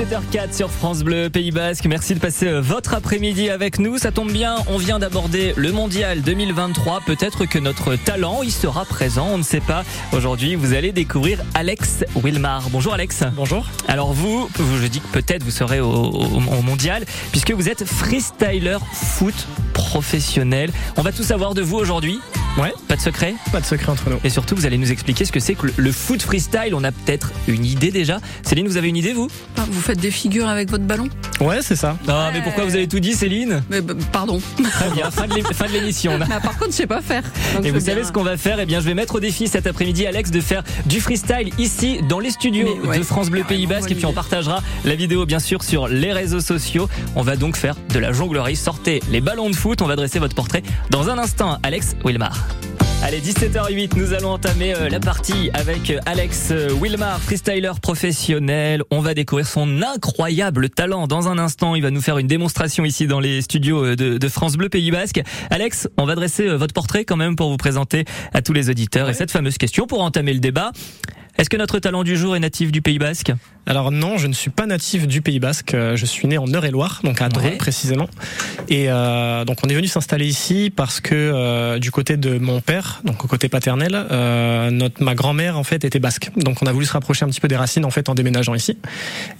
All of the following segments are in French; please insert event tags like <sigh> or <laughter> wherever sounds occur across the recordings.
17h04 sur France Bleu Pays Basque. Merci de passer euh, votre après-midi avec nous. Ça tombe bien, on vient d'aborder le mondial 2023. Peut-être que notre talent y sera présent, on ne sait pas. Aujourd'hui, vous allez découvrir Alex Wilmar. Bonjour Alex. Bonjour. Alors vous, je dis que peut-être vous serez au, au mondial puisque vous êtes freestyler foot professionnel. On va tout savoir de vous aujourd'hui. Ouais. Pas de secret Pas de secret entre nous. Et surtout, vous allez nous expliquer ce que c'est que le foot freestyle. On a peut-être une idée déjà. Céline, vous avez une idée, vous ah, Vous faites des figures avec votre ballon Ouais, c'est ça. Ah, mais pourquoi vous avez tout dit, Céline mais, bah, Pardon. Très bien, fin de l'émission. <laughs> par contre, je sais pas faire. Et vous savez ce qu'on va faire? Eh bien, je vais mettre au défi cet après-midi, Alex, de faire du freestyle ici, dans les studios de France Bleu Pays Basque. Et puis, on partagera la vidéo, bien sûr, sur les réseaux sociaux. On va donc faire de la jonglerie. Sortez les ballons de foot. On va dresser votre portrait dans un instant. Alex Wilmar. Allez, 17h08, nous allons entamer euh, la partie avec euh, Alex euh, Wilmar, freestyler professionnel. On va découvrir son incroyable talent dans un instant. Il va nous faire une démonstration ici dans les studios de, France Bleu Pays Basque. Alex, on va dresser votre portrait quand même pour vous présenter à tous les auditeurs. Et cette fameuse question pour entamer le débat. Est-ce que notre talent du jour est natif du Pays Basque? Alors non, je ne suis pas natif du Pays Basque. Euh, je suis né en Eure-et-Loire, donc à Dreux précisément. Et euh, donc on est venu s'installer ici parce que euh, du côté de mon père, donc au côté paternel, euh, notre ma grand-mère en fait était basque. Donc on a voulu se rapprocher un petit peu des racines en fait en déménageant ici.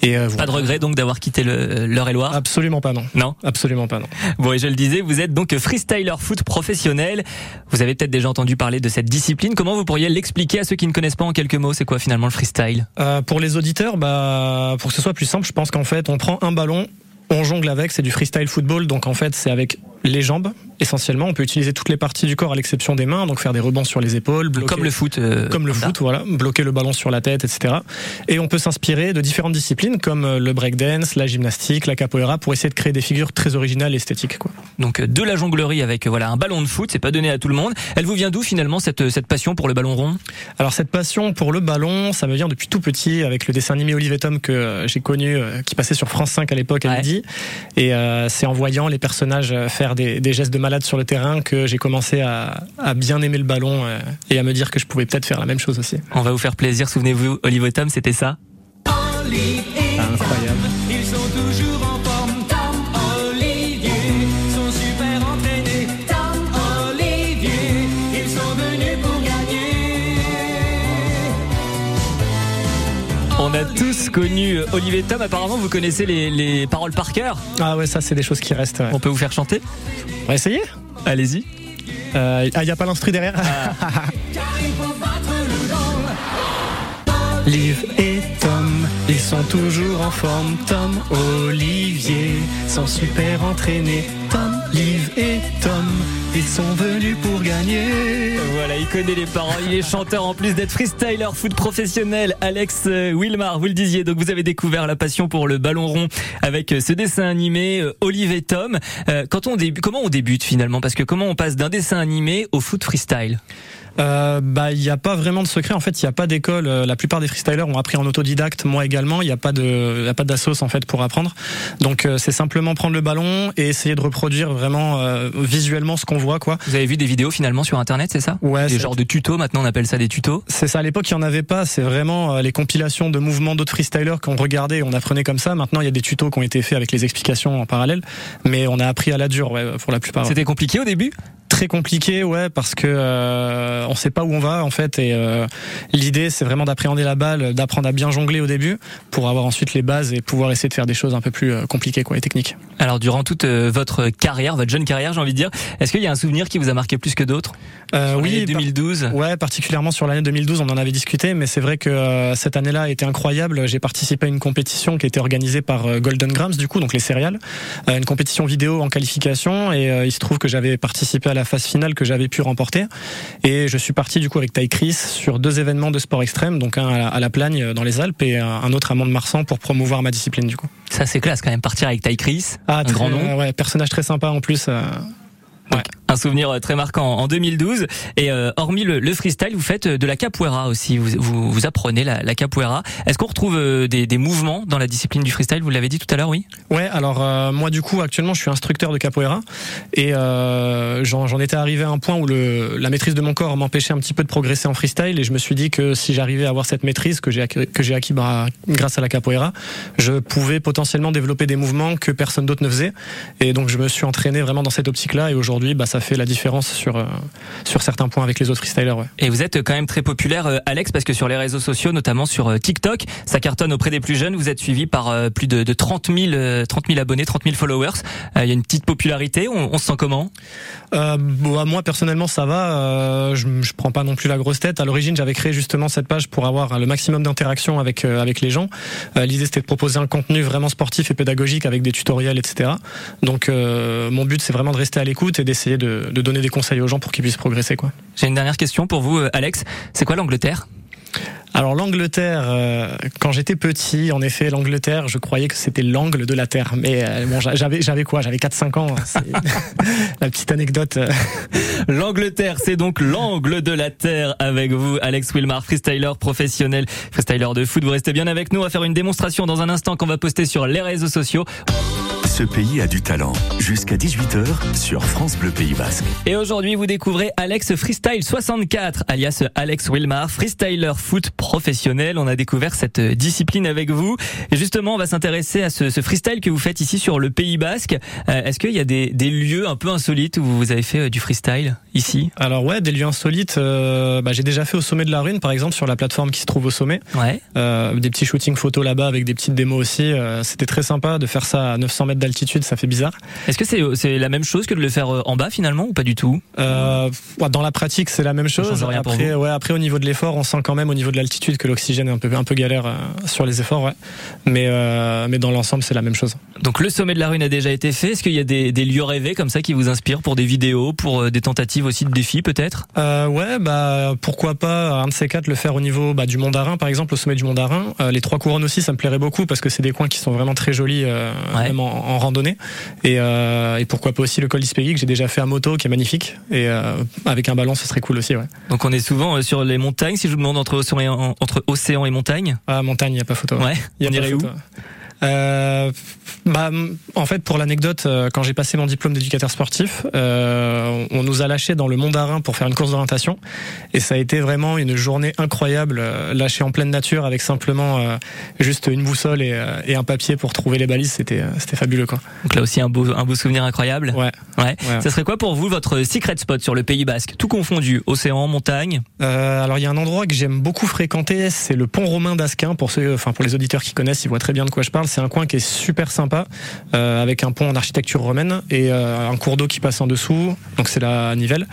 Et pas de regret donc d'avoir quitté l'Eure-et-Loire? Absolument pas non. Non, absolument pas non. Bon et je le disais, vous êtes donc freestyler foot professionnel. Vous avez peut-être déjà entendu parler de cette discipline. Comment vous pourriez l'expliquer à ceux qui ne connaissent pas en quelques mots C'est quoi finalement le freestyle? Pour les auditeurs, bah, pour que ce soit plus simple, je pense qu'en fait, on prend un ballon, on jongle avec, c'est du freestyle football, donc en fait, c'est avec les jambes essentiellement. On peut utiliser toutes les parties du corps à l'exception des mains, donc faire des rebonds sur les épaules, bloquer, comme le foot, euh, comme le foot, voilà, bloquer le ballon sur la tête, etc. Et on peut s'inspirer de différentes disciplines comme euh, le breakdance, la gymnastique, la capoeira pour essayer de créer des figures très originales et esthétiques. Quoi. Donc euh, de la jonglerie avec voilà un ballon de foot, c'est pas donné à tout le monde. Elle vous vient d'où finalement cette cette passion pour le ballon rond? Alors cette passion pour le ballon, ça me vient depuis tout petit avec le dessin animé Tom que j'ai connu, qui passait sur France 5 à l'époque à midi. Et c'est en voyant les personnages faire des, des gestes de sur le terrain que j'ai commencé à, bien aimer le ballon euh, et à me dire que je pouvais peut-être faire la même chose aussi. On va vous faire plaisir. Souvenez-vous, Olive Tom, c'était ça Incroyable. Tous connu Olivier Tom. Apparemment, vous connaissez les, paroles par cœur. Ah ouais, ça, c'est des choses qui restent. On peut vous faire chanter On va essayer Allez-y. Euh, ah, il n'y a pas l'instru derrière ah. <laughs> Liv et Tom, ils sont toujours en forme. Tom, Olivier sont super entraînés. Tom, Liv et Tom, ils sont venus pour gagner. Voilà, il connaît les paroles, il est chanteur en plus d'être freestyler foot professionnel. Alex euh, Wilmar, vous le disiez, donc vous avez découvert la passion pour le ballon rond avec euh, ce dessin animé euh, Olive et Tom. Comment on débute finalement? Parce que comment on passe d'un dessin animé au foot freestyle? Euh, bah, il n'y a pas vraiment de secret. En fait, il n'y a pas d'école. Euh, la plupart des freestylers ont appris en autodidacte, moi également. Il n'y a pas de, y a pas d'assos en fait pour apprendre. Donc, euh, c'est simplement prendre le ballon et essayer de reproduire vraiment visuellement ce qu'on voit, quoi. Vous avez vu des vidéos finalement sur Internet, c'est ça? Ouais. Des genres de tutos. Maintenant, on appelle ça des tutos. C'est ça. À l'époque, il n'y en avait pas. C'est vraiment les compilations de mouvements d'autres freestylers qu'on regardait, et on apprenait comme ça. Maintenant, il y a des tutos qui ont été faits avec les explications en parallèle, mais on a appris à la dure, ouais, pour la plupart. C'était compliqué au début? Très compliqué, ouais, parce que euh, on sait pas où on va en fait, et euh, l'idée c'est vraiment d'appréhender la balle, d'apprendre à bien jongler au début, pour avoir ensuite les bases et pouvoir essayer de faire des choses un peu plus euh, compliquées quoi, et techniques. Alors durant toute euh, votre carrière, votre jeune carrière, j'ai envie de dire, est-ce qu'il y a un souvenir qui vous a marqué plus que d'autres? Euh, Oui, 2012. ouais, particulièrement sur l'année 2012, on en avait discuté, mais c'est vrai que cette année-là a été incroyable. J'ai participé à une compétition qui était organisée par Golden Grams, du coup, donc les céréales, une compétition vidéo en qualification, et il se trouve que j'avais participé à la phase finale que j'avais pu remporter. Et je suis parti du coup avec Ty Chris sur deux événements de sport extrême, donc un à la, Plagne dans les Alpes et un autre à Mont-de-Marsan pour promouvoir ma discipline du coup. Ça c'est classe quand même partir avec Ty Chris, ah, un grand nom. ouais, personnage très sympa en plus. Euh, ouais. Un souvenir très marquant en 2012. Et hormis le, freestyle, vous faites de la capoeira aussi. Vous, vous, apprenez la, la capoeira. Est-ce qu'on retrouve des, des, mouvements dans la discipline du freestyle? Vous l'avez dit tout à l'heure, oui Ouais, alors moi du coup, actuellement, je suis instructeur de capoeira. Et j'en étais arrivé à un point où le, la maîtrise de mon corps m'empêchait un petit peu de progresser en freestyle. Et je me suis dit que si j'arrivais à avoir cette maîtrise que j'ai que j'ai acquis bah, grâce à la capoeira, je pouvais potentiellement développer des mouvements que personne d'autre ne faisait. Et donc je me suis entraîné vraiment dans cette optique-là. Et aujourd'hui, bah, ça fait la différence sur euh, sur certains points avec les autres freestylers. Ouais. Et vous êtes quand même très populaire, euh, Alex, parce que sur les réseaux sociaux, notamment sur euh, TikTok, ça cartonne auprès des plus jeunes. Vous êtes suivi par plus de, de 30 000 30 000 abonnés, 30 000 followers. Il y a une petite popularité. On, on se sent comment? Euh, bon, moi personnellement, ça va. je, je prends pas non plus la grosse tête. À l'origine, j'avais créé justement cette page pour avoir le maximum d'interaction avec avec les gens. L'idée c'était de proposer un contenu vraiment sportif et pédagogique avec des tutoriels, etc. Donc euh, mon but c'est vraiment de rester à l'écoute et d'essayer de, de, donner des conseils aux gens pour qu'ils puissent progresser. quoi. J'ai une dernière question pour vous, euh, Alex. C'est quoi l'Angleterre? Alors l'Angleterre, euh, quand j'étais petit, en effet, l'Angleterre, je croyais que c'était l'angle de la Terre. Mais euh, bon, j'avais, j'avais quoi? J'avais 4-5 ans. Hein, <laughs> la petite anecdote. <laughs> L'Angleterre, c'est donc l'angle de la Terre avec vous, Alex Wilmar, freestyler professionnel, freestyler de foot. Vous restez bien avec nous. On va faire une démonstration dans un instant qu'on va poster sur les réseaux sociaux. Ce pays a du talent. Jusqu'à 18h sur France Bleu Pays Basque. Et aujourd'hui, vous découvrez Alex Freestyle 64, alias Alex Wilmar, freestyler foot professionnel. On a découvert cette discipline avec vous. Et justement, on va s'intéresser à ce, freestyle que vous faites ici sur le Pays Basque. Euh, est-ce qu'il y a des, lieux un peu insolites où vous avez fait euh, du freestyle ici? Alors ouais, des lieux insolites. Euh, bah, j'ai déjà fait au sommet de la Rune, par exemple, sur la plateforme qui se trouve au sommet. Ouais. des petits shootings photos là-bas avec des petites démos aussi. C'était très sympa de faire ça à 900 mètres d'altitude. Ça fait bizarre. Est-ce que c'est la même chose que de le faire en bas finalement ou pas du tout? Dans la pratique, c'est la même chose. Après, ouais, après au niveau de l'effort, on sent quand même au niveau de la que l'oxygène est un peu, un peu galère euh, sur les efforts, ouais. Mais, euh, mais dans l'ensemble, c'est la même chose. Donc le sommet de la rune a déjà été fait. Est-ce qu'il y a des, des, lieux rêvés comme ça qui vous inspirent pour des vidéos, pour euh, des tentatives aussi de défis peut-être? Euh, Ouais, bah pourquoi pas un de ces quatre le faire au niveau bah, du Mont d'Arin par exemple, au sommet du Mont d'Arin. les trois couronnes aussi, ça me plairait beaucoup parce que c'est des coins qui sont vraiment très jolis, même en, randonnée. Et, et, pourquoi pas aussi le col d'Ispegui que j'ai déjà fait à moto, qui est magnifique. Et avec un ballon, ce serait cool aussi. Ouais. Donc on est souvent sur les montagnes. Si je vous demande entre entre océan et montagne? Ah, montagne, il n'y a pas photo. Ouais, y a on irait où? Euh, bah, en fait, pour l'anecdote, euh, quand j'ai passé mon diplôme d'éducateur sportif, euh, on nous a lâché dans le Mont d'Arin pour faire une course d'orientation, et ça a été vraiment une journée incroyable, euh, lâché en pleine nature avec simplement euh, juste une boussole et, et, un papier pour trouver les balises. C'était c'était fabuleux quoi. Donc là aussi un beau un beau souvenir incroyable. Ouais. Ouais. Ça serait quoi pour vous votre secret spot sur le Pays Basque, tout confondu, océan, montagne? Alors il y a un endroit que j'aime beaucoup fréquenter, c'est le pont romain d'Asquin. Pour ceux, enfin pour les auditeurs qui connaissent, ils voient très bien de quoi je parle. C'est un coin qui est super sympa, euh, avec un pont en architecture romaine et euh, un cours d'eau qui passe en dessous. Donc c'est la Nivelle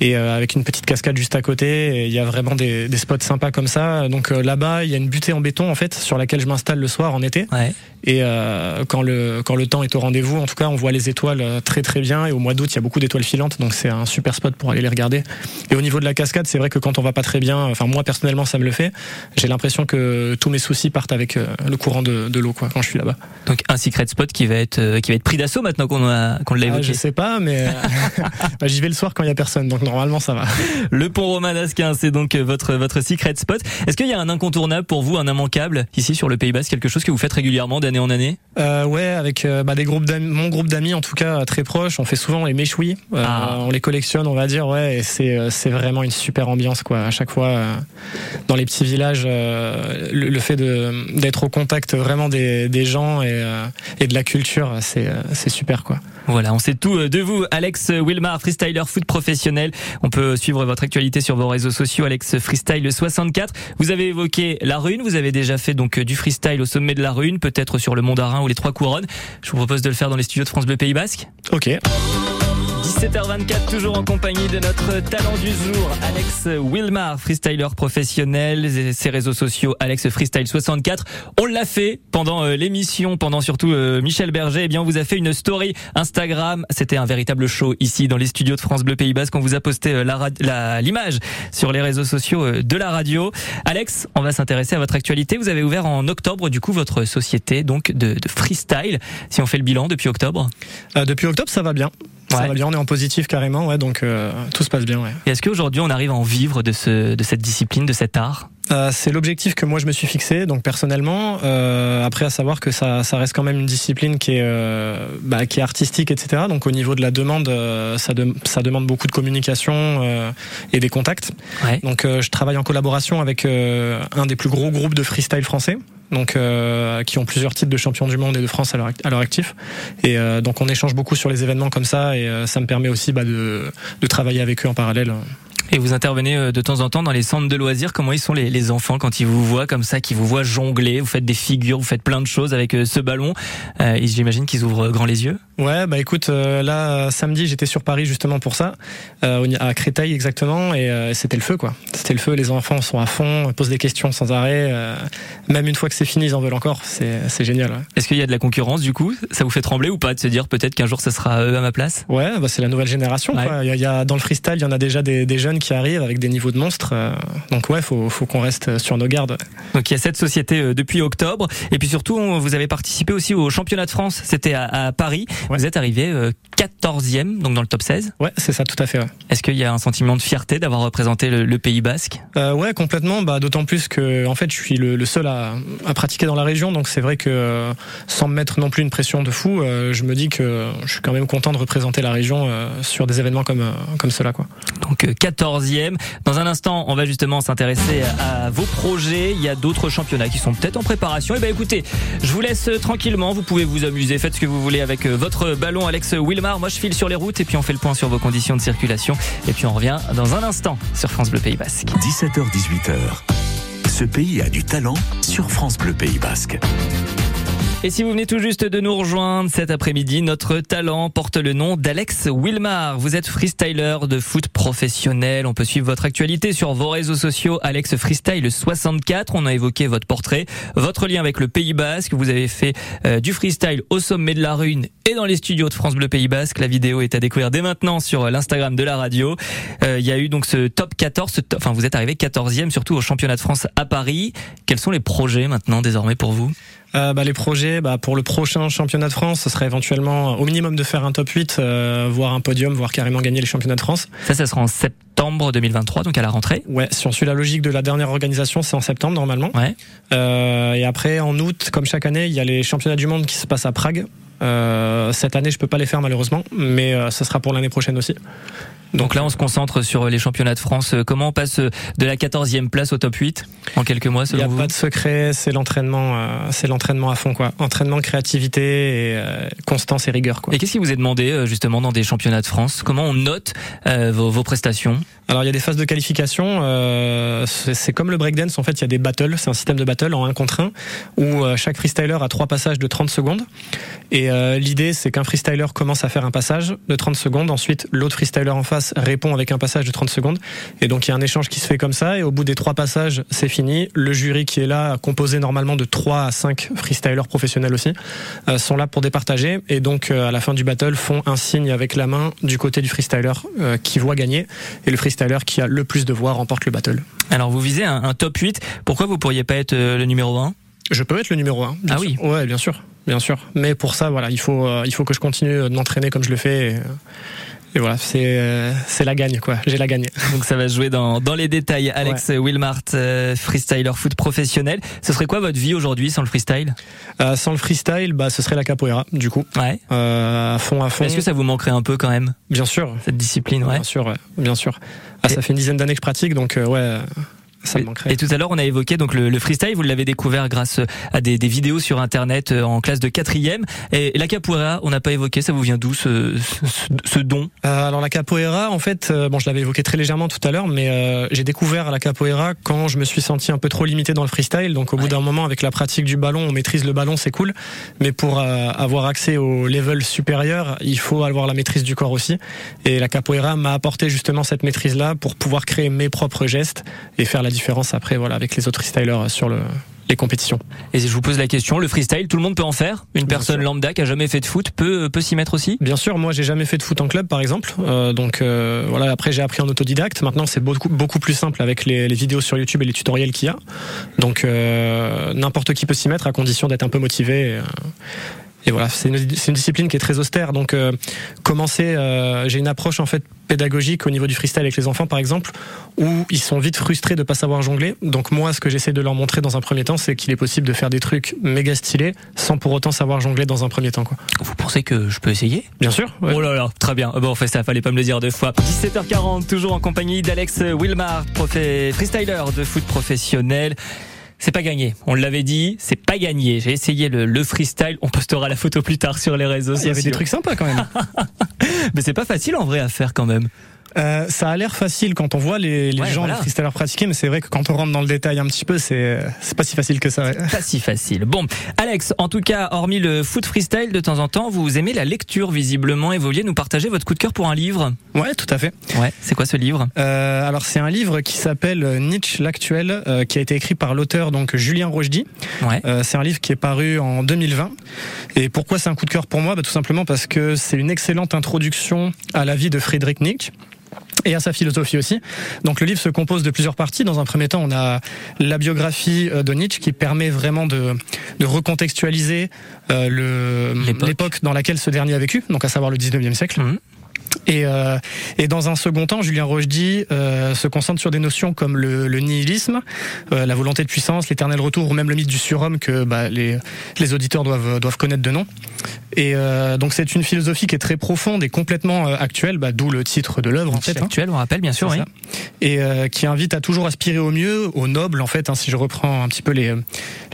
et euh, avec une petite cascade juste à côté. Il y a vraiment des, spots sympas comme ça. Donc là-bas, il y a une butée en béton en fait sur laquelle je m'installe le soir en été. Et quand le quand le temps est au rendez-vous, en tout cas, on voit les étoiles très très bien. Et au mois d'août, il y a beaucoup d'étoiles filantes, donc c'est un super spot pour aller les regarder. Et au niveau de la cascade, c'est vrai que quand on va pas très bien, enfin moi personnellement, ça me le fait. J'ai l'impression que tous mes soucis partent avec le courant de, de l'eau quoi quand je suis là-bas. Donc un secret spot qui va être euh, qui va être pris d'assaut maintenant qu'on a qu'on l'a ah, évoqué. je sais pas, mais euh, <laughs> <laughs> bah, j'y vais le soir quand il y a personne, donc normalement ça va. Le pont Romain d'Asquin, c'est donc votre votre secret spot. Est-ce qu'il y a un incontournable pour vous, un immanquable ici sur le Pays Basque, quelque chose que vous faites régulièrement d'année en année euh, Ouais, avec euh, bah, des groupes mon groupe d'amis en tout cas très proches. On fait souvent les méchouis, ah. on les collectionne, on va dire, ouais. Et c'est c'est vraiment une super ambiance quoi. À chaque fois dans les petits villages, le, fait de d'être au contact vraiment des des gens et euh, et de la culture, c'est euh, c'est super quoi. Voilà, on sait tout euh, de vous, Alex Wilmar, freestyler foot professionnel. On peut suivre votre actualité sur vos réseaux sociaux, Alex Freestyle 64. Vous avez évoqué la Rune, vous avez déjà fait donc du freestyle au sommet de la Rune, peut-être sur le Mont d'Arin ou les Trois Couronnes. Je vous propose de le faire dans les studios de France Bleu Pays Basque. Ok. 17h24, toujours en compagnie de notre talent du jour, Alex Wilmar, freestyler professionnel, ses réseaux sociaux, Alex Freestyle 64. On l'a fait pendant euh, l'émission, pendant surtout euh, Michel Berger. Eh bien, on vous a fait une story Instagram. C'était un véritable show ici dans les studios de France Bleu Pays Basque. On vous a posté euh, l'image sur les réseaux sociaux de la radio. Alex, on va s'intéresser à votre actualité. Vous avez ouvert en octobre, du coup, votre société donc de, de freestyle. Si on fait le bilan depuis octobre? depuis octobre, ça va bien. Ça va bien, on est en positif carrément, ouais, donc tout se passe bien. Ouais. Est-ce qu'aujourd'hui on arrive à en vivre de, ce, de cette discipline, de cet art? Euh, c'est l'objectif que moi je me suis fixé, donc personnellement. Euh, après, à savoir que ça, ça, reste quand même une discipline qui est, euh, bah, qui est artistique, etc. Donc au niveau de la demande, euh, ça, de, ça demande beaucoup de communication euh, et des contacts. Ouais. Donc je travaille en collaboration avec un des plus gros groupes de freestyle français. Donc, qui ont plusieurs titres de champion du monde et de France à leur, à leur actif. Et donc, on échange beaucoup sur les événements comme ça, et ça me permet aussi bah, de, de travailler avec eux en parallèle. Et vous intervenez euh, de temps en temps dans les centres de loisirs. Comment ils sont les, les enfants quand ils vous voient comme ça, qui vous voient jongler, vous faites des figures, vous faites plein de choses avec euh, ce ballon. Euh, J'imagine qu'ils ouvrent grand les yeux. Ouais, bah écoute, euh, là samedi j'étais sur Paris justement pour ça, à Créteil exactement, et c'était le feu quoi. C'était le feu. Les enfants sont à fond, posent des questions sans arrêt. même une fois que c'est fini, ils en veulent encore. C'est génial. Ouais. Est-ce qu'il y a de la concurrence du coup? Ça vous fait trembler ou pas de se dire peut-être qu'un jour ça sera eux à ma place? Ouais, bah c'est la nouvelle génération. Il, y a, y a, dans le freestyle, il y en a déjà des, des jeunes qui arrivent avec des niveaux de monstres. Euh, donc ouais, faut, faut qu'on reste sur nos gardes. Donc il y a cette société euh, depuis octobre. Et puis surtout, vous avez participé aussi au championnat de France. C'était à, Paris. Vous êtes arrivé 14e, euh, donc dans le top 16. Ouais, c'est ça, tout à fait. Est-ce qu'il y a un sentiment de fierté d'avoir représenté le, Pays Basque? Euh, Ouais, complètement. Bah, D'autant plus que en fait, je suis le, seul à, à, pratiquer dans la région. Donc c'est vrai que sans me mettre non plus une pression de fou, je me dis que je suis quand même content de représenter la région sur des événements comme, comme cela. Quoi. Donc 14e. Dans un instant, on va justement s'intéresser à vos projets. Il y a d'autres championnats qui sont peut-être en préparation. Et eh ben écoutez, je vous laisse tranquillement. Vous pouvez vous amuser, faites ce que vous voulez avec euh, votre ballon, Alex Wilmar. Moi, je file sur les routes et puis on fait le point sur vos conditions de circulation. Et puis on revient dans un instant sur France Bleu Pays Basque. 17h-18h. Ce pays a du talent sur France Bleu Pays Basque. Et si vous venez tout juste de nous rejoindre cet après-midi, notre talent porte le nom d'Alex Wilmar. Vous êtes freestyler de foot professionnel. On peut suivre votre actualité sur vos réseaux sociaux. Alex Freestyle 64. On a évoqué votre portrait, votre lien avec le Pays Basque. Vous avez fait euh, du freestyle au sommet de la Rune et dans les studios de France Bleu Pays Basque. La vidéo est à découvrir dès maintenant sur l'Instagram de la radio. Euh, il y a eu donc ce top 14. enfin, vous êtes arrivé 14e, surtout au championnat de France à Paris. Quels sont les projets maintenant désormais pour vous? euh, bah, les projets, bah, pour le prochain championnat de France, ce serait éventuellement au minimum de faire un top 8, euh, voire un podium, voire carrément gagner les championnats de France. Ça, ça sera en septembre 2023, donc à la rentrée. Ouais, si on suit la logique de la dernière organisation, c'est en septembre normalement. Ouais. Euh, et après, en août, comme chaque année, il y a les championnats du monde qui se passent à Prague. Euh, cette année, je peux pas les faire malheureusement, mais euh, ce sera pour l'année prochaine aussi. Donc là, on se concentre sur les championnats de France. Comment on passe de la 14e place au top 8 en quelques mois Il n'y a pas de secret, c'est l'entraînement, euh, c'est l'entraînement à fond quoi. Entraînement, créativité et euh, constance et rigueur quoi. Et qu'est-ce qui vous est demandé euh, justement dans des championnats de France? Comment on note vos, vos, prestations? Alors il y a des phases de qualification. c'est comme le breakdance en fait. Il y a des battles. C'est un système de battle en un contre 1 où chaque freestyler a trois passages de 30 secondes. Et l'idée c'est qu'un freestyler commence à faire un passage de 30 secondes. Ensuite l'autre freestyler en face répond avec un passage de 30 secondes. Et donc il y a un échange qui se fait comme ça. Et au bout des trois passages, c'est fini. Le jury qui est là, composé normalement de 3 à 5 freestylers professionnels aussi, euh, sont là pour départager. Et donc euh, à la fin du battle, font un signe avec la main du côté du freestyler euh, qui voit gagner. Et le freestyler qui a le plus de voix remporte le battle. Alors vous visez un, un top 8. Pourquoi vous pourriez pas être le numéro 1 je peux être le numéro 1. Ah oui. Ouais, bien sûr, bien sûr. Mais pour ça, voilà, il faut, il faut que je continue de m'entraîner comme je le fais. Et, et voilà, c'est euh, c'est la gagne quoi. J'ai la gagne. <laughs> Donc ça va jouer dans dans les détails. Alex Wilmart, euh, freestyler foot professionnel. Ce serait quoi votre vie aujourd'hui sans le freestyle? Euh, Sans le freestyle, bah ce serait la capoeira du coup. Ouais. Euh, à fond à fond. Est-ce que ça vous manquerait un peu quand même? Bien sûr. Cette discipline, ouais. Bien sûr, ouais. bien sûr. Ah, ça fait une dizaine d'années que je pratique, donc ouais. Et tout à l'heure, on a évoqué donc le, freestyle. Vous l'avez découvert grâce à des, vidéos sur Internet euh, en classe de quatrième. Et la capoeira, on n'a pas évoqué. Ça vous vient d'où ce, ce, don? Euh, Alors la capoeira, en fait, euh, bon, je l'avais évoqué très légèrement tout à l'heure, mais j'ai découvert la capoeira quand je me suis senti un peu trop limité dans le freestyle. Donc au bout d'un moment, avec la pratique du ballon, on maîtrise le ballon, c'est cool. Mais pour avoir accès au level supérieur, il faut avoir la maîtrise du corps aussi. Et la capoeira m'a apporté justement cette maîtrise-là pour pouvoir créer mes propres gestes et faire la différence après voilà avec les autres freestylers sur le les compétitions. Et je vous pose la question, le freestyle, tout le monde peut en faire? Une personne lambda qui a jamais fait de foot peut peut s'y mettre aussi? Bien sûr, moi j'ai jamais fait de foot en club par exemple, euh, donc euh, voilà. Après j'ai appris en autodidacte. Maintenant c'est beaucoup beaucoup plus simple avec les, les, vidéos sur YouTube et les tutoriels qu'il y a. Donc euh, n'importe qui peut s'y mettre à condition d'être un peu motivé. Et, voilà, c'est une, une, discipline qui est très austère. Donc, euh, commencer, euh, j'ai une approche en fait pédagogique au niveau du freestyle avec les enfants, par exemple, où ils sont vite frustrés de pas savoir jongler. Donc moi, ce que j'essaie de leur montrer dans un premier temps, c'est qu'il est possible de faire des trucs méga stylés sans pour autant savoir jongler dans un premier temps. Quoi. Vous pensez que je peux essayer? Bien sûr. Ouais. Oh là là, très bien. Bon, en fait, ça fallait pas me le dire deux fois. 17h40, toujours en compagnie d'Alex Wilmar, freestyler de foot professionnel. C'est pas gagné. On l'avait dit, c'est pas gagné. J'ai essayé le, le, freestyle. On postera la photo plus tard sur les réseaux. Il y avait des trucs sympas quand même. <laughs> Mais c'est pas facile en vrai à faire quand même. Euh, ça a l'air facile quand on voit les, les Ouais, gens, voilà. les freestylers pratiquer, mais c'est vrai que quand on rentre dans le détail un petit peu, c'est c'est pas si facile que ça. ouais. Pas si facile. Bon, Alex, en tout cas, hormis le foot freestyle, de temps en temps, vous aimez la lecture visiblement et vous vouliez nous partager votre coup de cœur pour un livre. Ouais, tout à fait. Ouais, c'est quoi ce livre? Euh, alors c'est un livre qui s'appelle euh, Nietzsche l'actuel, euh, qui a été écrit par l'auteur donc Julien Rochdy. Ouais. Euh, c'est un livre qui est paru en 2020. Et pourquoi c'est un coup de cœur pour moi? Bah, Tout simplement parce que c'est une excellente introduction à la vie de Friedrich Nietzsche et à sa philosophie aussi. Donc le livre se compose de plusieurs parties. Dans un premier temps, on a la biographie euh, de Nietzsche qui permet vraiment de, de recontextualiser euh, le- L'époque. l'époque dans laquelle ce dernier a vécu, donc à savoir le 19e siècle. Mhm. Et, euh, et dans un second temps, Julien Rochdy euh, se concentre sur des notions comme le, le nihilisme, euh, la volonté de puissance, l'éternel retour, ou même le mythe du surhomme que bah, les, les auditeurs doivent, doivent connaître de nom. Et euh, donc c'est une philosophie qui est très profonde et complètement euh, actuelle, bah, d'où le titre de l'œuvre en fait. hein. Actuel, on rappelle bien sûr. Oui. Et euh, qui invite à toujours aspirer au mieux, au noble en fait, hein, si je reprends un petit peu les,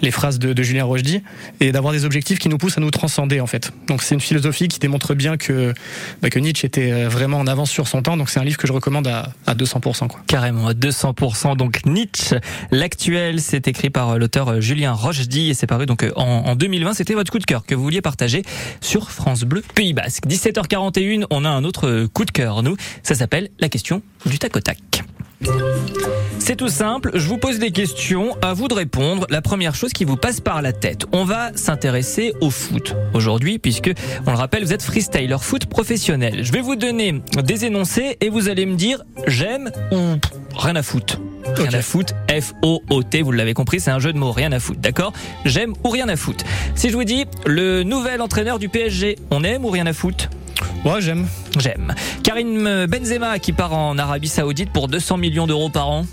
les phrases de, de Julien Rochdy, et d'avoir des objectifs qui nous poussent à nous transcender en fait. Donc c'est une philosophie qui démontre bien que, bah, que Nietzsche était euh, vraiment en avance sur son temps, donc c'est un livre que je recommande à, à 200%. Quoi. Carrément, à 200%. Donc Nietzsche, l'actuel, c'est écrit par euh, l'auteur euh, Julien Rochedy et c'est paru donc en, en 2020. C'était votre coup de cœur que vous vouliez partager sur France Bleu Pays Basque. 17h41, on a un autre coup de cœur, nous. Ça s'appelle la question du tac au tac. C'est tout simple, je vous pose des questions, à vous de répondre. La première chose qui vous passe par la tête. On va s'intéresser au foot aujourd'hui, puisque, on le rappelle, vous êtes freestyler foot professionnel. Je vais vous donner des énoncés et vous allez me dire j'aime ou rien à foutre. Rien à foutre, F-O-O-T, vous l'avez compris, c'est un jeu de mots, rien à foutre, d'accord? J'aime ou rien à foutre. Si je vous dis le nouvel entraîneur du PSG, on aime ou rien à foutre? Ouais, j'aime. J'aime. Karim Benzema qui part en Arabie Saoudite pour 200 millions d'euros par an.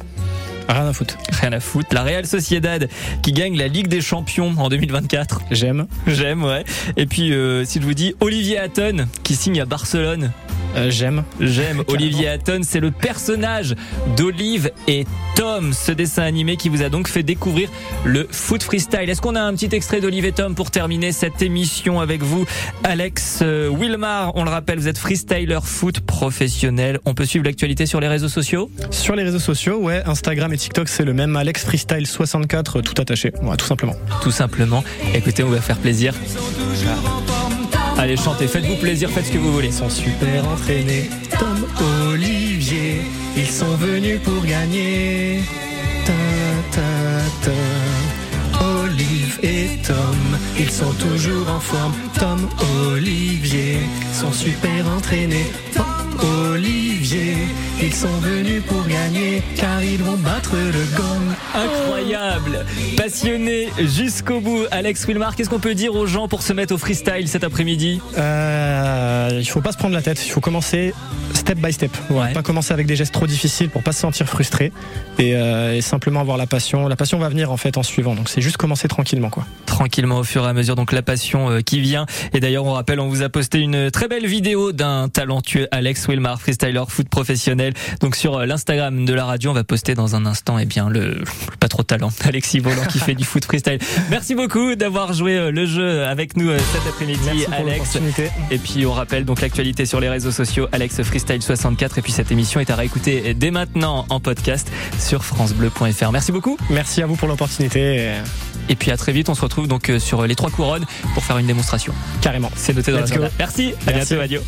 Rien à foutre. Rien à foutre. La Real Sociedad qui gagne la Ligue des Champions en 2024. J'aime. J'aime, ouais. Et puis, euh, si je vous dis Olivier Hatton qui signe à Barcelone. Euh, j'aime. J'aime <laughs> Olivier Hatton, c'est le personnage d'Olive et Tom, ce dessin animé qui vous a donc fait découvrir le foot freestyle. Est-ce qu'on a un petit extrait d'Olive et Tom pour terminer cette émission avec vous Alex euh, Wilmar, on le rappelle, vous êtes freestyler foot professionnel. On peut suivre l'actualité sur les réseaux sociaux? Sur les réseaux sociaux, ouais, Instagram et TikTok, c'est le même Alex Freestyle 64, tout attaché. Ouais, tout simplement. tout simplement. Écoutez, on va faire plaisir. Allez, chantez, faites-vous plaisir, faites ce que vous voulez. Ils sont super entraînés. Tom, Olivier, ils sont venus pour gagner. Ta, ta, ta. Olive et Tom, ils sont toujours en forme. Tom, Olivier, sont super entraînés. Olivier, ils sont venus pour gagner, car ils vont battre le gong. Incroyable, passionné jusqu'au bout. Alex Wilmar, qu'est-ce qu'on peut dire aux gens pour se mettre au freestyle cet après-midi? Euh, il faut pas se prendre la tête, il faut commencer step by step. Ouais. Pas commencer avec des gestes trop difficiles pour pas se sentir frustré et, euh, et simplement avoir la passion. La passion va venir en fait en suivant, donc c'est juste commencer tranquillement quoi. Tranquillement au fur et à mesure, donc la passion euh, qui vient. Et d'ailleurs, on rappelle, on vous a posté une très belle vidéo d'un talentueux Alex Wilmar, freestyler foot professionnel. Donc sur euh, l'Instagram de la radio, on va poster dans un instant, eh bien, le, le pas trop talent, <laughs> Alexis Volant qui fait du foot freestyle. Merci beaucoup d'avoir joué euh, le jeu avec nous cet après-midi, Alex. Et puis on rappelle donc l'actualité sur les réseaux sociaux, Alex Freestyle 64. Et puis cette émission est à réécouter dès maintenant en podcast sur francebleu.fr. Merci beaucoup. Merci à vous pour l'opportunité. et puis à très vite, on se retrouve donc euh, sur les trois couronnes pour faire une démonstration. Carrément. C'est noté dans Let's la go. Merci, à Merci. bientôt, adieu.